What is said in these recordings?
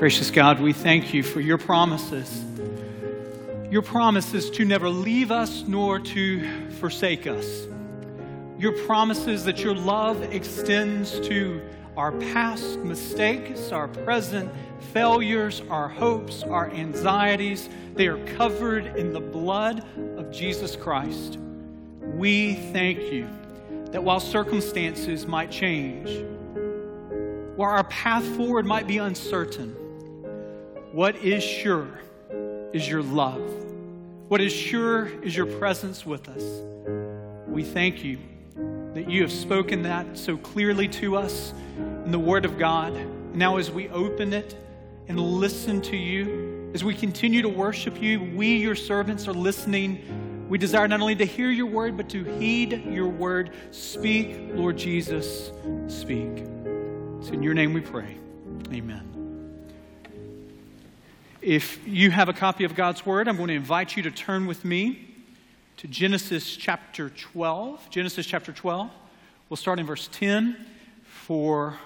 Gracious God, we thank you for your promises. Your promises to never leave us nor to forsake us. Your promises that your love extends to our past mistakes, our present failures, our hopes, our anxieties. They are covered in the blood of Jesus Christ. We thank you that while circumstances might change, while our path forward might be uncertain, what is sure is your love. What is sure is your presence with us. We thank you that you have spoken that so clearly to us in the Word of God. Now, as we open it and listen to you, as we continue to worship you, we, your servants, are listening. We desire not only to hear your word, but to heed your word. Speak, Lord Jesus, speak. It's in your name we pray. Amen. If you have a copy of God's word, I'm going to invite you to turn with me to Genesis chapter 12. Genesis chapter 12. We'll start in verse 10 for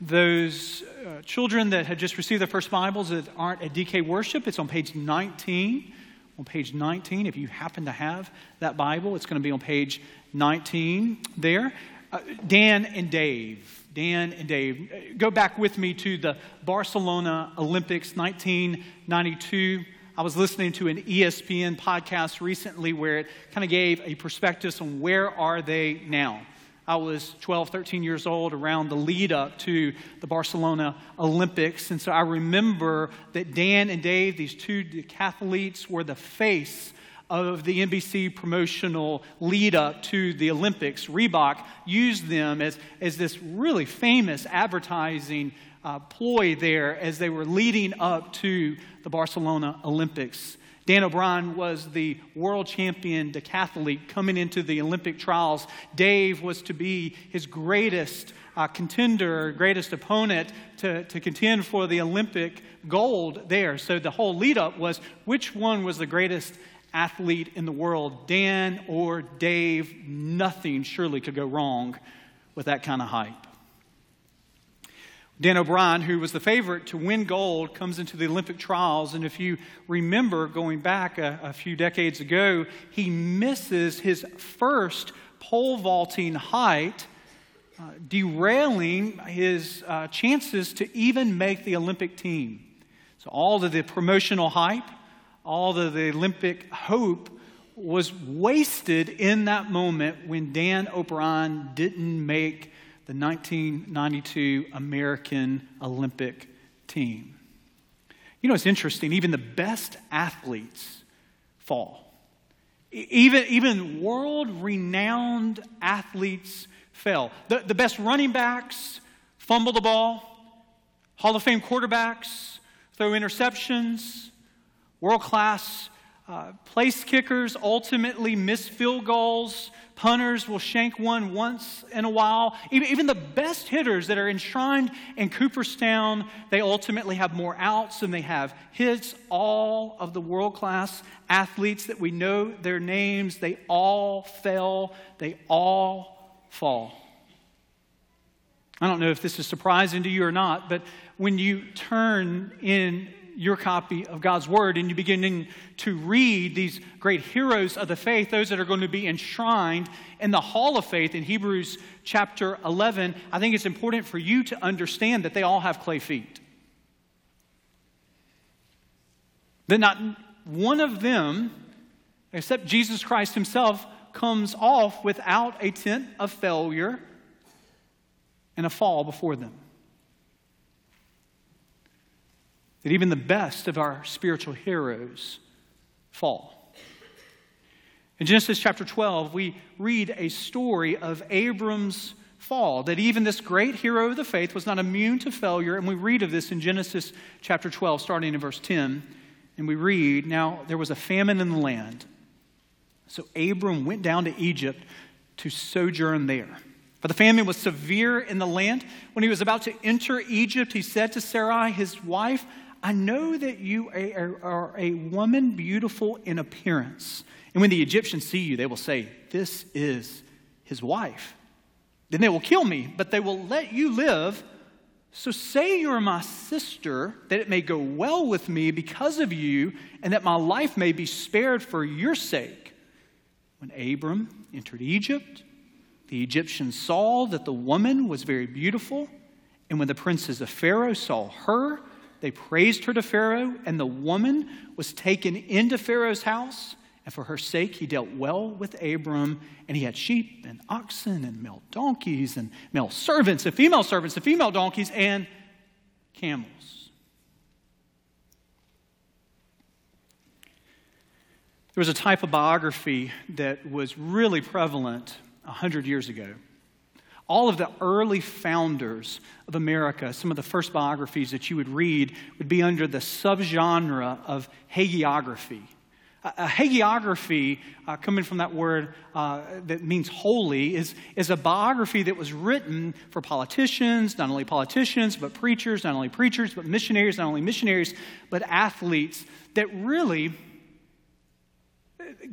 those uh, children that had just received their first Bibles that aren't at DK Worship. It's on page 19. On page 19, if you happen to have that Bible, it's going to be on page 19 there. Uh, Dan and Dave Dan and Dave. Go back with me to the Barcelona Olympics 1992. I was listening to an ESPN podcast recently where it kind of gave a perspective on where are they now. I was 12, 13 years old around the lead up to the Barcelona Olympics. And so I remember that Dan and Dave, these two decathletes, were the face of the NBC promotional lead up to the Olympics, Reebok used them as, as this really famous advertising uh, ploy there as they were leading up to the Barcelona Olympics. Dan O'Brien was the world champion decathlete coming into the Olympic trials. Dave was to be his greatest uh, contender, greatest opponent to, to contend for the Olympic gold there. So the whole lead up was which one was the greatest athlete in the world, Dan or Dave, nothing surely could go wrong with that kind of hype. Dan O'Brien, who was the favorite to win gold, comes into the Olympic trials. And if you remember going back a, a few decades ago, he misses his first pole vaulting height, uh, derailing his uh, chances to even make the Olympic team. So, all of the promotional hype, all of the Olympic hope was wasted in that moment when Dan O'Brien didn't make the 1992 American Olympic team. You know, it's interesting, even the best athletes fall. Even, even world renowned athletes fail. The, the best running backs fumble the ball, Hall of Fame quarterbacks throw interceptions, World class uh, place kickers ultimately miss field goals. Punters will shank one once in a while. Even, even the best hitters that are enshrined in Cooperstown, they ultimately have more outs than they have hits. All of the world class athletes that we know their names, they all fail. They all fall. I don't know if this is surprising to you or not, but when you turn in your copy of God's Word and you're beginning to read these great heroes of the faith, those that are going to be enshrined in the Hall of Faith in Hebrews chapter 11, I think it's important for you to understand that they all have clay feet. That not one of them, except Jesus Christ Himself, comes off without a tent of failure and a fall before them. That even the best of our spiritual heroes fall. In Genesis chapter 12, we read a story of Abram's fall, that even this great hero of the faith was not immune to failure. And we read of this in Genesis chapter 12, starting in verse 10. And we read, Now there was a famine in the land. So Abram went down to Egypt to sojourn there. For the famine was severe in the land. When he was about to enter Egypt, he said to Sarai, his wife, I know that you are a woman beautiful in appearance. And when the Egyptians see you, they will say, This is his wife. Then they will kill me, but they will let you live. So say you're my sister, that it may go well with me because of you, and that my life may be spared for your sake. When Abram entered Egypt, the Egyptians saw that the woman was very beautiful, and when the princes of Pharaoh saw her, they praised her to Pharaoh, and the woman was taken into Pharaoh's house. And for her sake, he dealt well with Abram, and he had sheep and oxen and male donkeys and male servants and female servants and female donkeys and camels. There was a type of biography that was really prevalent 100 years ago. All of the early founders of America, some of the first biographies that you would read, would be under the subgenre of hagiography. A hagiography, uh, coming from that word uh, that means holy, is, is a biography that was written for politicians, not only politicians, but preachers, not only preachers, but missionaries, not only missionaries, but athletes, that really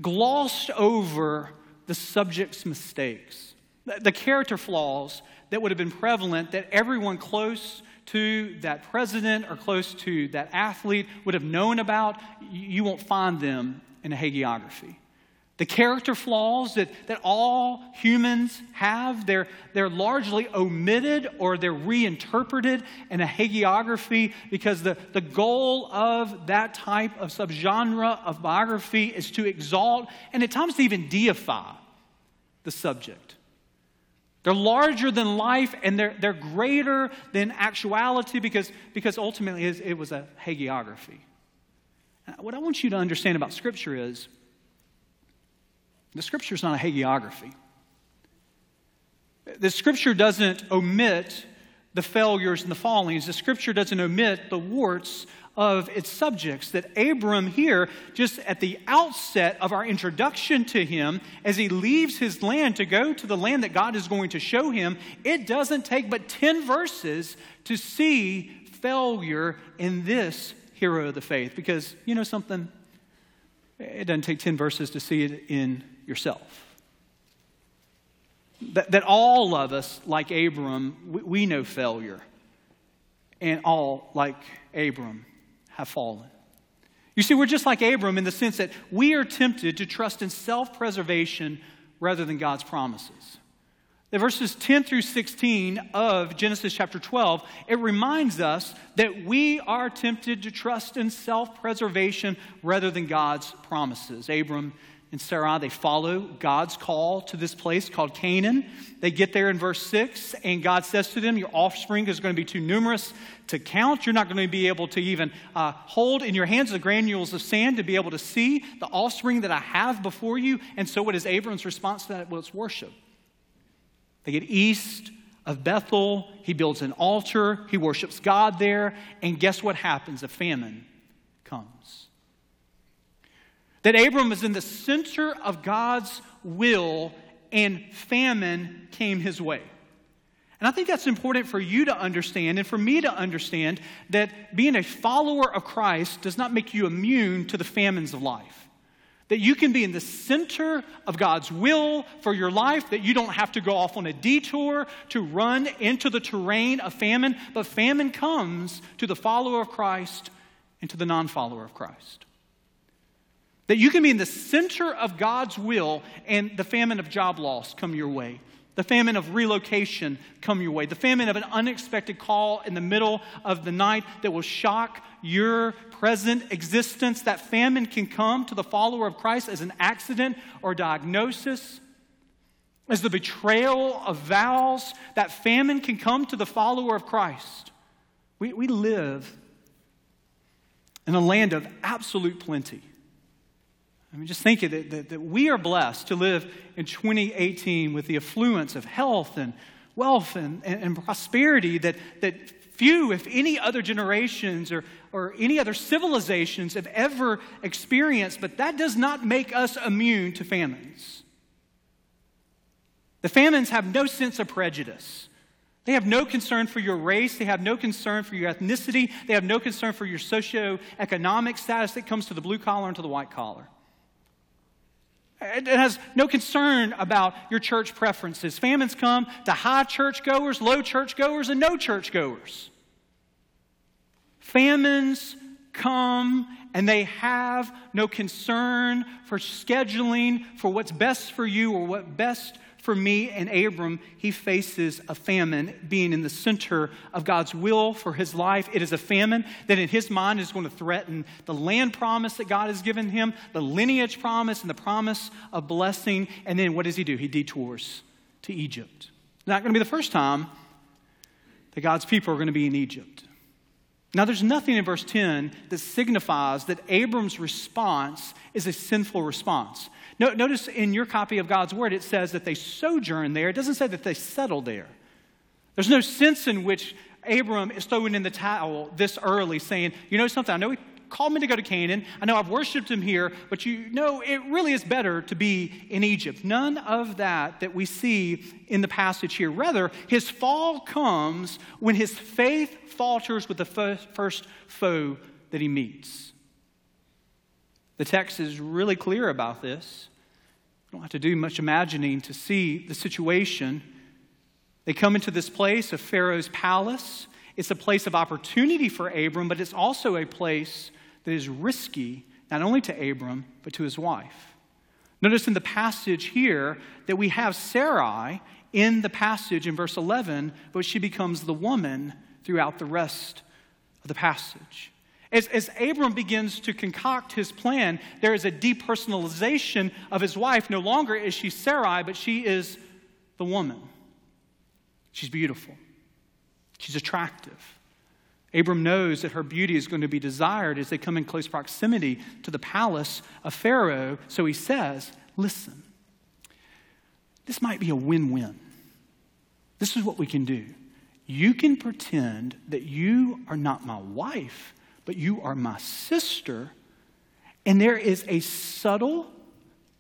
glossed over the subject's mistakes, the character flaws that would have been prevalent that everyone close to that president or close to that athlete would have known about, you won't find them in a hagiography. The character flaws that, that all humans have, they're, they're largely omitted or they're reinterpreted in a hagiography because the, the goal of that type of subgenre of biography is to exalt and at times to even deify the subject. They're larger than life and they're, they're greater than actuality because, because ultimately it was a hagiography. Uh, what I want you to understand about Scripture is the Scripture is not a hagiography. The Scripture doesn't omit the failures and the fallings. The Scripture doesn't omit the warts of its subjects. That Abram here, just at the outset of our introduction to him, as he leaves his land to go to the land that God is going to show him, it doesn't take but 10 verses to see failure in this hero of the faith. Because, you know something? It doesn't take 10 verses to see it in yourself. That, that all of us, like Abram, we, we know failure. And all, like Abram, have fallen. You see, we're just like Abram in the sense that we are tempted to trust in self preservation rather than God's promises. The verses 10 through 16 of Genesis chapter 12, it reminds us that we are tempted to trust in self preservation rather than God's promises. Abram and Sarai, they follow God's call to this place called Canaan. They get there in verse 6, and God says to them, Your offspring is going to be too numerous to count. You're not going to be able to even uh, hold in your hands the granules of sand to be able to see the offspring that I have before you. And so, what is Abram's response to that? Well, it's worship. They get east of Bethel. He builds an altar. He worships God there. And guess what happens? A famine comes that Abram was in the center of God's will and famine came his way. And I think that's important for you to understand and for me to understand that being a follower of Christ does not make you immune to the famines of life. That you can be in the center of God's will for your life, that you don't have to go off on a detour to run into the terrain of famine, but famine comes to the follower of Christ and to the non follower of Christ. That you can be in the center of God's will and the famine of job loss come your way. The famine of relocation come your way. The famine of an unexpected call in the middle of the night that will shock your present existence. That famine can come to the follower of Christ as an accident or diagnosis, as the betrayal of vows. That famine can come to the follower of Christ. We, we live in a land of absolute plenty. I mean, just think that, that, that we are blessed to live in 2018 with the affluence of health and wealth and, and, and prosperity that, that few, if any other generations or, or any other civilizations have ever experienced, but that does not make us immune to famines. The famines have no sense of prejudice. They have no concern for your race. They have no concern for your ethnicity. They have no concern for your socioeconomic status that comes to the blue collar and to the white collar. It has no concern about your church preferences. Famines come to high churchgoers, low churchgoers, and no churchgoers. famines come and they have no concern for scheduling for what's best for you or what best for me and Abram, he faces a famine being in the center of God's will for his life. It is a famine that in his mind is going to threaten the land promise that God has given him, the lineage promise, and the promise of blessing. And then what does he do? He detours to Egypt. Not going to be the first time that God's people are going to be in Egypt. Now, there's nothing in verse 10 that signifies that Abram's response is a sinful response. notice in your copy of God's Word, it says that they sojourn there. It doesn't say that they settle there. There's no sense in which Abram is throwing in the towel this early, saying, You know something, I know called me to go to Canaan. I know I've worshiped him here, but you know it really is better to be in Egypt. None of that that we see in the passage here. Rather, his fall comes when his faith falters with the first foe that he meets. The text is really clear about this. You don't have to do much imagining to see the situation. They come into this place of Pharaoh's palace. It's a place of opportunity for Abram, but it's also a place that is risky not only to Abram, but to his wife. Notice in the passage here that we have Sarai in the passage in verse 11, but she becomes the woman throughout the rest of the passage. As, as Abram begins to concoct his plan, there is a depersonalization of his wife. No longer is she Sarai, but she is the woman. She's beautiful, she's attractive. Abram knows that her beauty is going to be desired as they come in close proximity to the palace of Pharaoh. So he says, Listen, this might be a win win. This is what we can do. You can pretend that you are not my wife, but you are my sister. And there is a subtle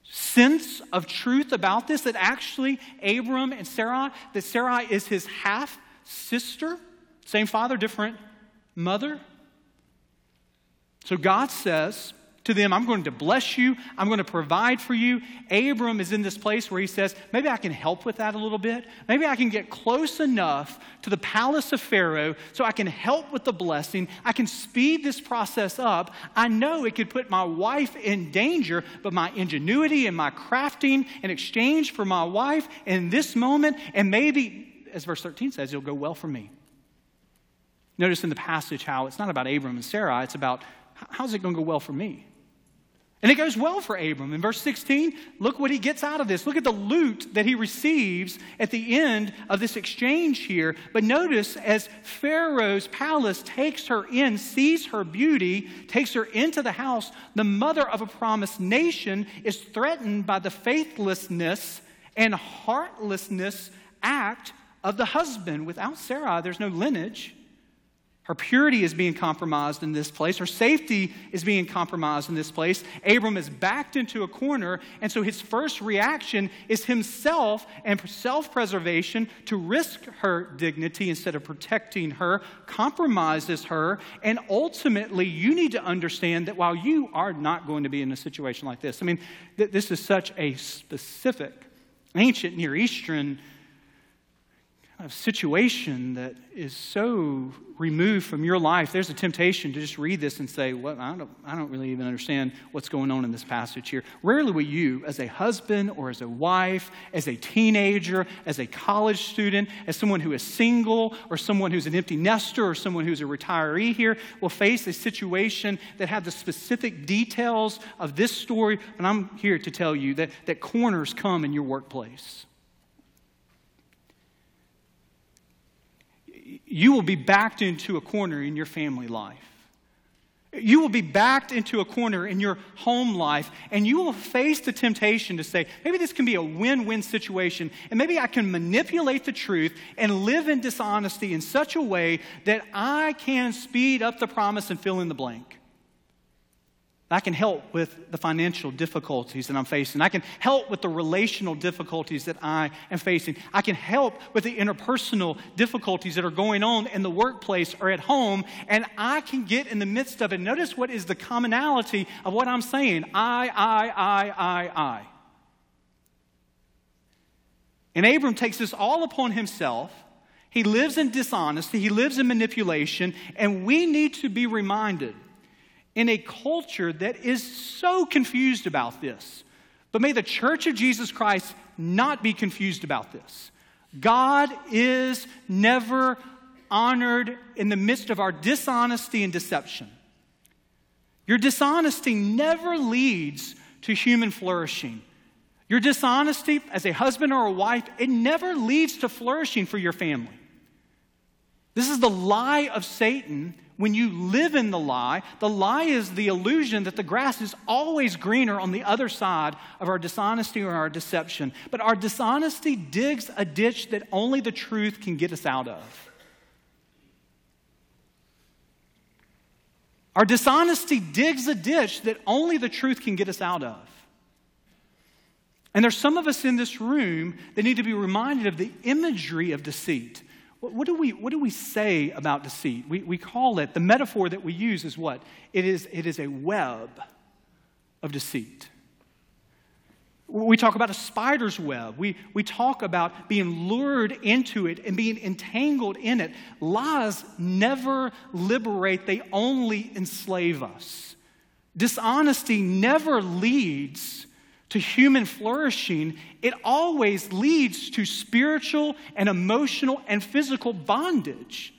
sense of truth about this that actually Abram and Sarai, that Sarai is his half sister, same father, different mother. So God says to them, I'm going to bless you, I'm going to provide for you. Abram is in this place where he says, Maybe I can help with that a little bit. Maybe I can get close enough to the palace of Pharaoh so I can help with the blessing. I can speed this process up. I know it could put my wife in danger, but my ingenuity and my crafting in exchange for my wife in this moment, and maybe, as verse 13 says, it'll go well for me. Notice in the passage how it's not about Abram and Sarah, it's about how's it going to go well for me? And it goes well for Abram. In verse 16, look what he gets out of this. Look at the loot that he receives at the end of this exchange here. But notice as Pharaoh's palace takes her in, sees her beauty, takes her into the house, the mother of a promised nation is threatened by the faithlessness and heartlessness act of the husband. Without Sarah, there's no lineage. Her purity is being compromised in this place. Her safety is being compromised in this place. Abram is backed into a corner, and so his first reaction is himself and self preservation to risk her dignity instead of protecting her, compromises her, and ultimately, you need to understand that while you are not going to be in a situation like this, I mean, th- this is such a specific, ancient Near Eastern kind of situation that is so removed from your life, there's a temptation to just read this and say, Well, I don't, I don't really even understand what's going on in this passage here. Rarely will you, as a husband or as a wife, as a teenager, as a college student, as someone who is single or someone who's an empty nester or someone who's a retiree here, will face a situation that have the specific details of this story. And I'm here to tell you that, that corners come in your workplace. You will be backed into a corner in your family life. You will be backed into a corner in your home life, and you will face the temptation to say, maybe this can be a win win situation, and maybe I can manipulate the truth and live in dishonesty in such a way that I can speed up the promise and fill in the blank. I can help with the financial difficulties that I'm facing. I can help with the relational difficulties that I am facing. I can help with the interpersonal difficulties that are going on in the workplace or at home. And I can get in the midst of it. Notice what is the commonality of what I'm saying I, I, I, I, I. And Abram takes this all upon himself. He lives in dishonesty, he lives in manipulation, and we need to be reminded in a culture that is so confused about this. But may the church of Jesus Christ not be confused about this. God is never honored in the midst of our dishonesty and deception. Your dishonesty never leads to human flourishing. Your dishonesty as a husband or a wife, it never leads to flourishing for your family. This is the lie of Satan. When you live in the lie, the lie is the illusion that the grass is always greener on the other side of our dishonesty or our deception. But our dishonesty digs a ditch that only the truth can get us out of. Our dishonesty digs a ditch that only the truth can get us out of. And there's some of us in this room that need to be reminded of the imagery of deceit. What, do, we, what do we say about deceit? We, we call it, the metaphor that we use is what? It is, it is a web of deceit. We talk about a spider's web. We, we talk about being lured into it and being entangled in it. Lies never liberate, they only enslave us. Dishonesty never leads to human flourishing, it always leads to spiritual and emotional and physical bondage.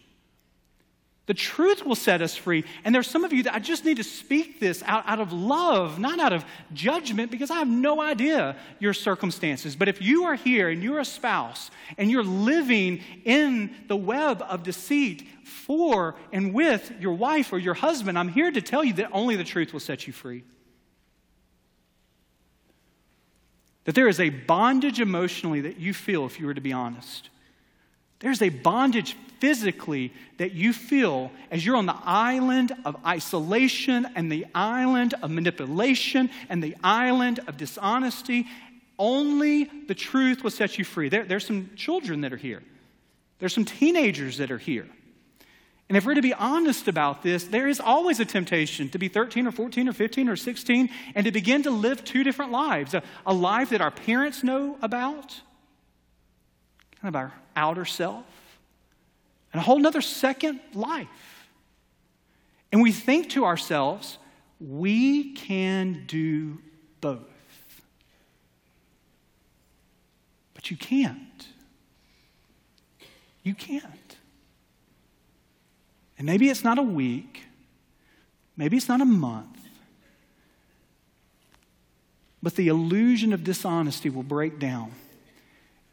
The truth will set us free. And there's some of you that I just need to speak this out, out of love, not out of judgment, because I have no idea your circumstances. But if you are here and you're a spouse and you're living in the web of deceit for and with your wife or your husband, I'm here to tell you that only the truth will set you free. That there is a bondage emotionally that you feel if you were to be honest. There's a bondage physically that you feel as you're on the island of isolation and the island of manipulation and the island of dishonesty. Only the truth will set you free. There, there's some children that are here, there's some teenagers that are here. And if we're to be honest about this, there is always a temptation to be 13 or 14 or 15 or 16 and to begin to live two different lives a, a life that our parents know about, kind of our outer self, and a whole other second life. And we think to ourselves, we can do both. But you can't. You can't. And maybe it's not a week, maybe it's not a month, but the illusion of dishonesty will break down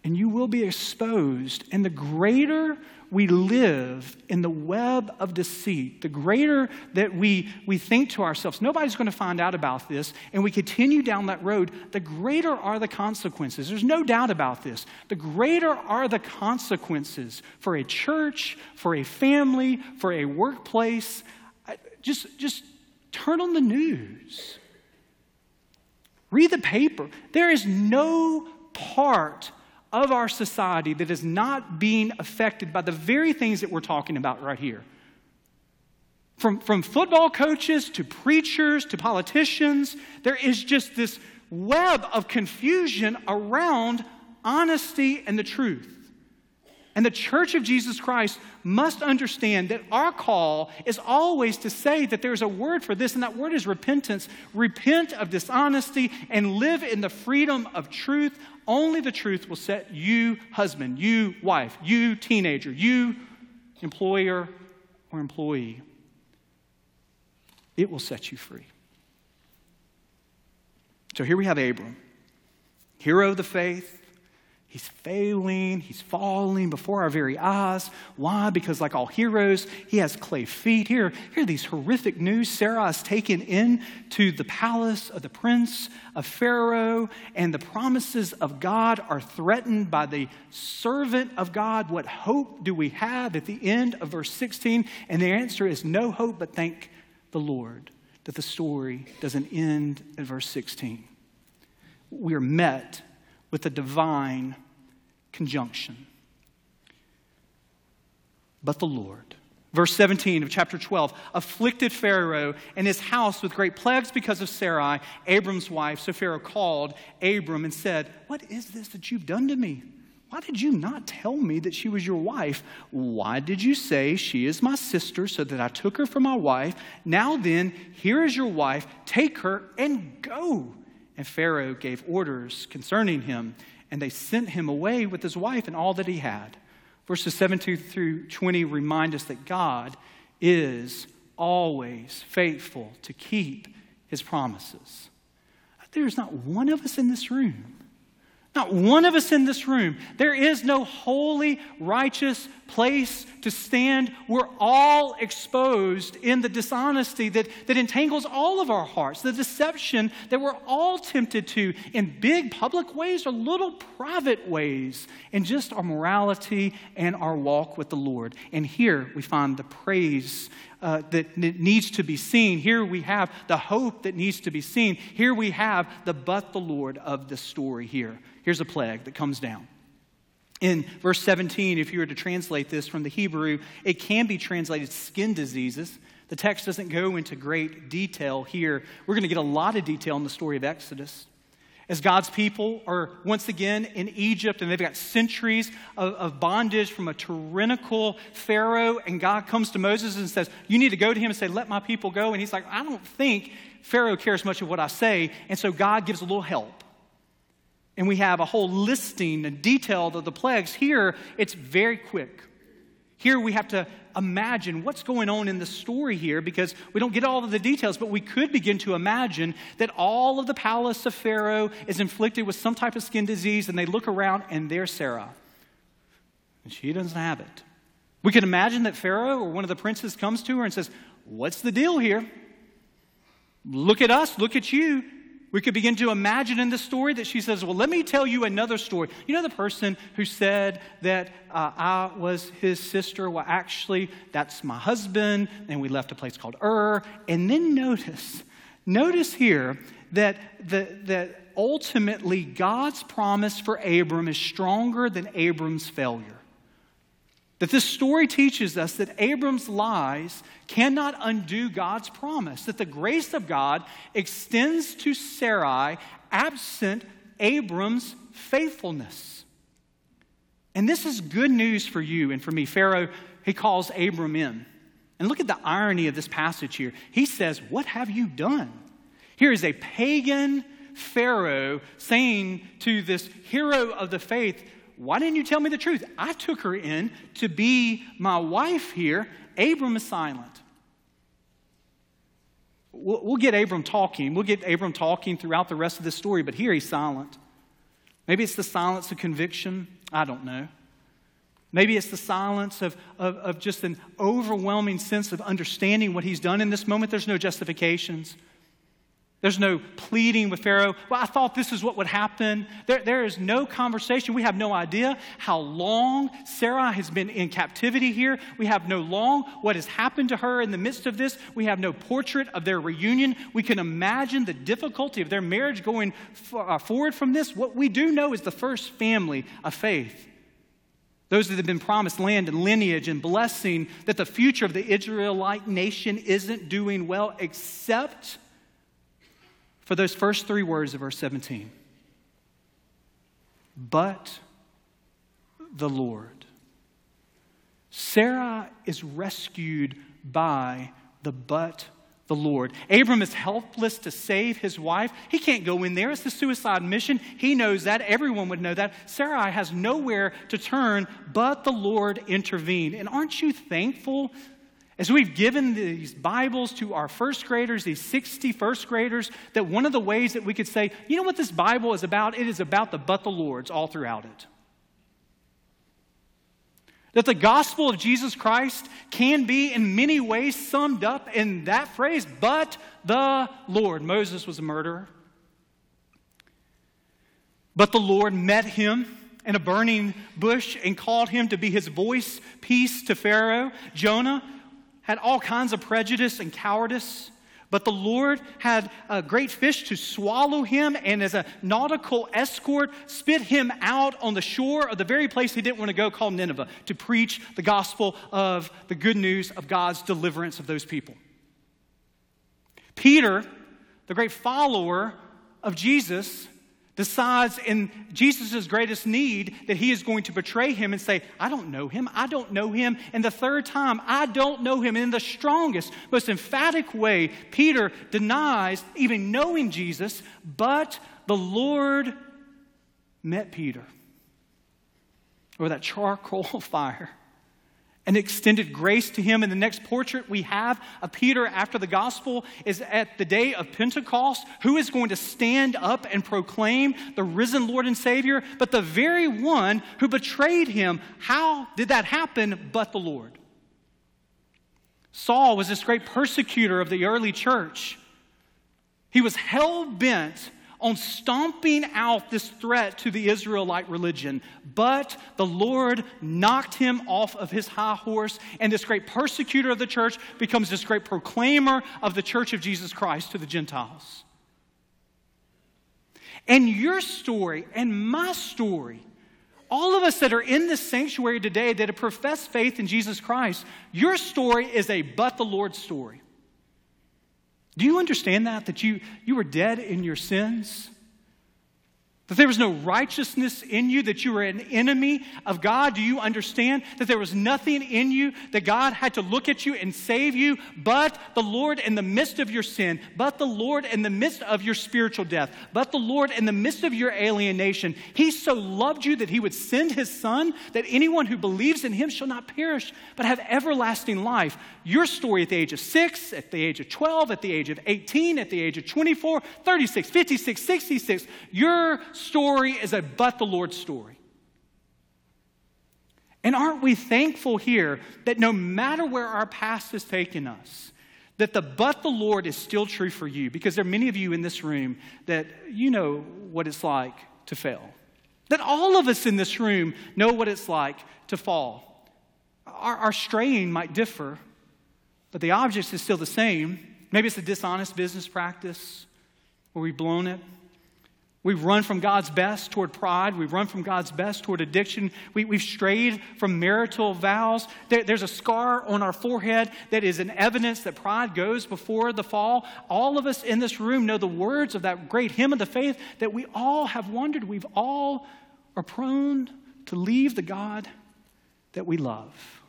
and you will be exposed. And the greater we live in the web of deceit, the greater that we, we think to ourselves, nobody's going to find out about this, and we continue down that road, the greater are the consequences. There's no doubt about this. The greater are the consequences for a church, for a family, for a workplace. Just, just turn on the news. Read the paper. There is no part of our society that is not being affected by the very things that we're talking about right here. From, from football coaches to preachers to politicians, there is just this web of confusion around honesty and the truth. And the church of Jesus Christ must understand that our call is always to say that there's a word for this, and that word is repentance. Repent of dishonesty and live in the freedom of truth. Only the truth will set you, husband, you, wife, you, teenager, you, employer or employee. It will set you free. So here we have Abram, hero of the faith He's failing, he's falling before our very eyes. Why? Because, like all heroes, he has clay feet. Here, here are these horrific news. Sarah is taken into the palace of the prince of Pharaoh, and the promises of God are threatened by the servant of God. What hope do we have at the end of verse 16? And the answer is no hope, but thank the Lord that the story doesn't end at verse 16. We are met with a divine conjunction. But the Lord. Verse 17 of chapter 12 afflicted Pharaoh and his house with great plagues because of Sarai, Abram's wife. So Pharaoh called Abram and said, What is this that you've done to me? Why did you not tell me that she was your wife? Why did you say she is my sister so that I took her for my wife? Now then, here is your wife. Take her and go. And Pharaoh gave orders concerning him, and they sent him away with his wife and all that he had. Verses 17 through 20 remind us that God is always faithful to keep his promises. There's not one of us in this room not one of us in this room. There is no holy, righteous place to stand. We're all exposed in the dishonesty that, that entangles all of our hearts, the deception that we're all tempted to in big public ways or little private ways in just our morality and our walk with the Lord. And here we find the praise uh, that needs to be seen. Here we have the hope that needs to be seen. Here we have the but the Lord of the story here. Here's a plague that comes down. In verse 17, if you were to translate this from the Hebrew, it can be translated skin diseases. The text doesn't go into great detail here. We're going to get a lot of detail in the story of Exodus. As God's people are once again in Egypt and they've got centuries of, of, bondage from a tyrannical Pharaoh, and God comes to Moses and says, You need to go to him and say, Let my people go. And he's like, I don't think Pharaoh cares much of what I say. And so God gives a little help and we have a whole listing and detail of the plagues. Here, it's very quick. Here, we have to imagine what's going on in the story here because we don't get all of the details, but we could begin to imagine that all of the palace of Pharaoh is inflicted with some type of skin disease, and they look around and there's Sarah. And she doesn't have it. We can imagine that Pharaoh or one of the princes comes to her and says, What's the deal here? Look at us, look at you. We could begin to imagine in this story that she says, Well, let me tell you another story. You know the person who said that uh, I was his sister? Well, actually, that's my husband, and we left a place called Ur. And then notice, notice here that, the, that ultimately God's promise for Abram is stronger than Abram's failure. That this story teaches us that Abram's lies cannot undo God's promise, that the grace of God extends to Sarai absent Abram's faithfulness. And this is good news for you and for me. Pharaoh, he calls Abram in. And look at the irony of this passage here. He says, What have you done? Here is a pagan Pharaoh saying to this hero of the faith, why didn't you tell me the truth? I took her in to be my wife here. Abram is silent. We'll, we'll get Abram talking. We'll get Abram talking throughout the rest of the story, but here he's silent. Maybe it's the silence of conviction. I don't know. Maybe it's the silence of, of, of just an overwhelming sense of understanding what he's done in this moment. There's no justifications. There's no pleading with Pharaoh. Well, I thought this is what would happen. There, there is no conversation. We have no idea how long Sarah has been in captivity here. We have no long what has happened to her in the midst of this. We have no portrait of their reunion. We can imagine the difficulty of their marriage going uh, forward from this. What we do know is the first family of faith. Those that have been promised land and lineage and blessing, that the future of the Israelite nation isn't doing well except for those first three words of verse 17. But the Lord. Sarah is rescued by the but the Lord. Abram is helpless to save his wife. He can't go in there. It's the suicide mission. He knows that. Everyone would know that. Sarai has nowhere to turn, but the Lord intervened. And aren't you thankful as we've given these Bibles to our first graders, these 60 first graders, that one of the ways that we could say, you know what this Bible is about? It is about the but the Lord's all throughout it. That the gospel of Jesus Christ can be in many ways summed up in that phrase, but the Lord. Moses was a murderer. But the Lord met him in a burning bush and called him to be his voice, peace to Pharaoh. Jonah had all kinds of prejudice and cowardice. But the Lord had a great fish to swallow him, and as a nautical escort, spit him out on the shore of the very place he didn't want to go, called Nineveh, to preach the gospel of the good news of God's deliverance of those people. Peter, the great follower of Jesus, decides in Jesus' greatest need that he is going to betray him and say, I don't know him, I don't know him. And the third time, I don't know him. And in the strongest, most emphatic way, Peter denies even knowing Jesus, but the Lord met Peter over that charcoal fire and extended grace to him. And the next portrait we have of Peter after the gospel is at the day of Pentecost. Who is going to stand up and proclaim the risen Lord and Savior? But the very one who betrayed him. How did that happen but the Lord? Saul was this great persecutor of the early church. He was hell bent on stomping out this threat to the Israelite religion. But the Lord knocked him off of his high horse, and this great persecutor of the church becomes this great proclaimer of the church of Jesus Christ to the Gentiles. And your story and my story, all of us that are in this sanctuary today that have professed faith in Jesus Christ, your story is a but the Lord story. Do you understand that? That you, you were dead in your sins? That there was no righteousness in you, that you were an enemy of God? Do you understand that there was nothing in you that God had to look at you and save you but the Lord in the midst of your sin, but the Lord in the midst of your spiritual death, but the Lord in the midst of your alienation? He so loved you that he would send his son that anyone who believes in him shall not perish but have everlasting life. Your story at the age of 6, at the age of 12, at the age of 18, at the age of 24, 36, 56, 66, your story is a but the Lord story. And aren't we thankful here that no matter where our past has taken us, that the but the Lord is still true for you? Because there are many of you in this room that you know what it's like to fail. That all of us in this room know what it's like to fall. Our, our straying might differ, but the object is still the same. Maybe it's a dishonest business practice where we've blown it. We've run from God's best toward pride. We've run from God's best toward addiction. We, have strayed from marital vows. There, there's a scar on our forehead that is an evidence that pride goes before the fall. All of us in this room know the words of that great hymn of the faith that we all have wondered. We've all are prone to leave the God that we love.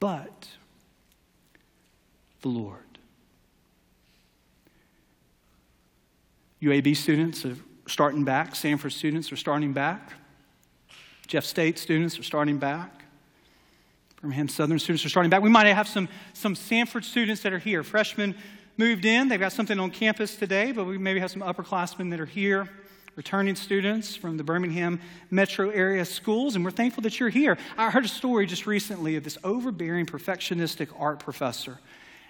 But the Lord. UAB students are starting back, Samford students are starting back, Jeff State students are starting back. Birmingham Southern students are starting back. We might have some, some Samford students that are here. Freshmen moved in. They've got something on campus today, but we maybe have some upperclassmen that are here, returning students from the Birmingham metro area schools, and we're thankful that you're here. I heard a story just recently of this overbearing perfectionistic art professor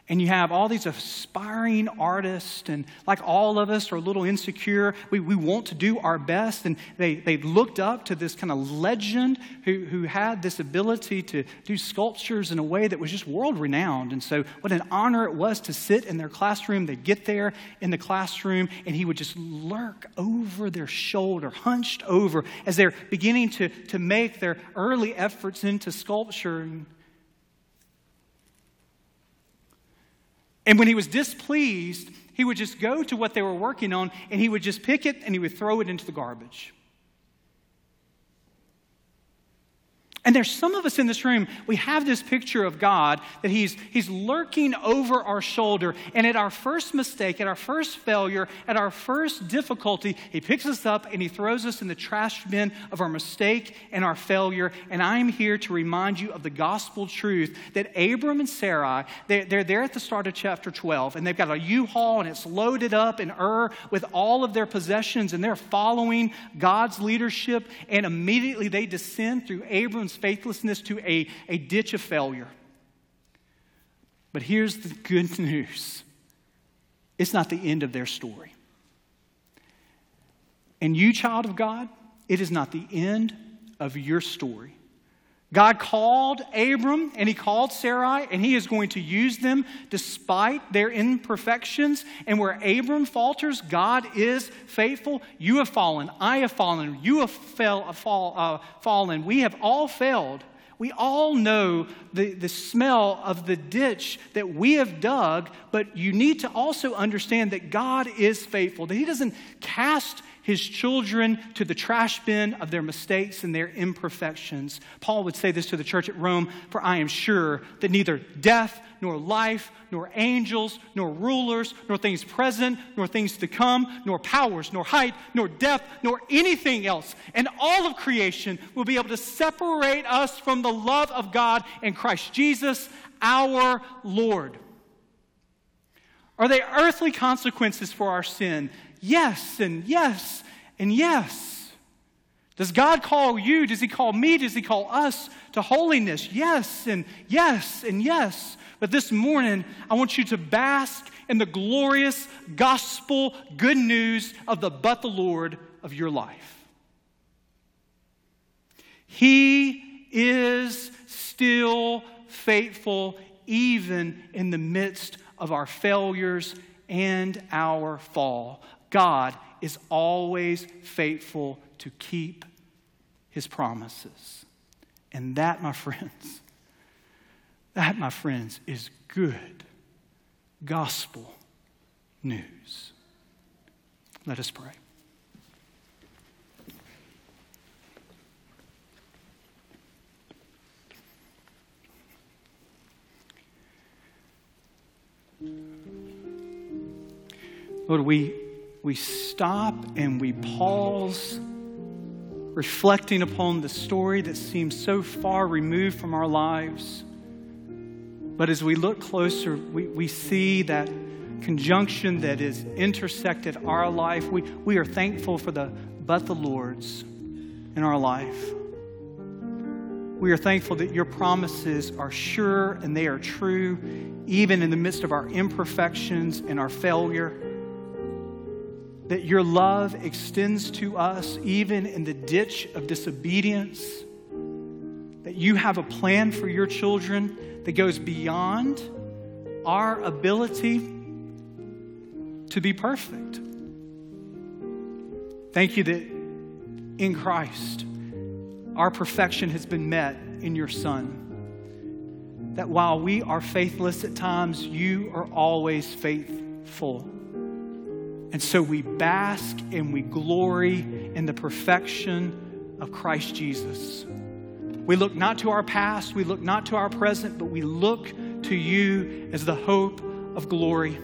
and you have all these aspiring artists, and like all of us are a little insecure. We, we want to do our best. And they, they looked up to this kind of legend who, who had this ability to do sculptures in a way that was just world renowned. And so, what an honor it was to sit in their classroom. They'd get there in the classroom, and he would just lurk over their shoulder, hunched over, as they're beginning to, to make their early efforts into sculpture. And when he was displeased, he would just go to what they were working on and he would just pick it and he would throw it into the garbage. And there's some of us in this room, we have this picture of God that he's, he's lurking over our shoulder. And at our first mistake, at our first failure, at our first difficulty, He picks us up and He throws us in the trash bin of our mistake and our failure. And I'm here to remind you of the gospel truth that Abram and Sarai, they're, they're there at the start of chapter 12, and they've got a U Haul and it's loaded up in Ur with all of their possessions, and they're following God's leadership. And immediately they descend through Abram's faithlessness to a, a ditch of failure. But here's the good news it's not the end of their story. And you, child of God, it is not the end of your story. God called Abram and he called Sarai, and he is going to use them despite their imperfections. And where Abram falters, God is faithful. You have fallen. I have fallen. You have fell, uh, fall, uh, fallen. We have all failed. We all know the, the smell of the ditch that we have dug, but you need to also understand that God is faithful, that He doesn't cast his children to the trash bin of their mistakes and their imperfections. Paul would say this to the church at Rome For I am sure that neither death, nor life, nor angels, nor rulers, nor things present, nor things to come, nor powers, nor height, nor depth, nor anything else. And all of creation will be able to separate us from the love of God in Christ Jesus, our Lord. Are they earthly consequences for our sin? Yes and yes and yes. Does God call you? Does He call me? Does He call us to holiness? Yes and yes and yes. But this morning, I want you to bask in the glorious gospel good news of the but the Lord of your life. He is still faithful even in the midst of our failures and our fall. God is always faithful to keep his promises. And that, my friends, that, my friends, is good gospel news. Let us pray. Lord, we we stop and we pause, reflecting upon the story that seems so far removed from our lives. But as we look closer, we, we see that conjunction that has intersected our life. We, we are thankful for the but the Lord's in our life. We are thankful that your promises are sure and they are true, even in the midst of our imperfections and our failure that your love extends to us even in the ditch of disobedience, that you have a plan for your children that goes beyond our ability to be perfect. Thank you that in Christ, our perfection has been met in your Son. That while we are faithless at times, you are always faithful. And so we bask and we glory in the perfection of Christ Jesus. We look not to our past, we look not to our present, but we look to you as the hope of glory.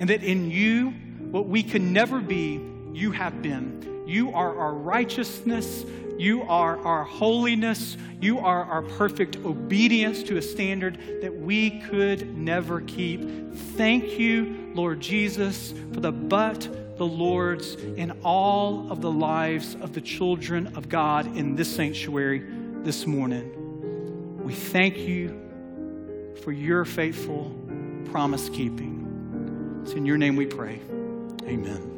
And that in you, what we can never be, you have been. You are our righteousness. You are our holiness. You are our perfect obedience to a standard that we could never keep. Thank you, Lord Jesus, for the but the Lord's in all of the lives of the children of God in this sanctuary this morning. We thank you for your faithful promise keeping. It's in your name we pray. Amen.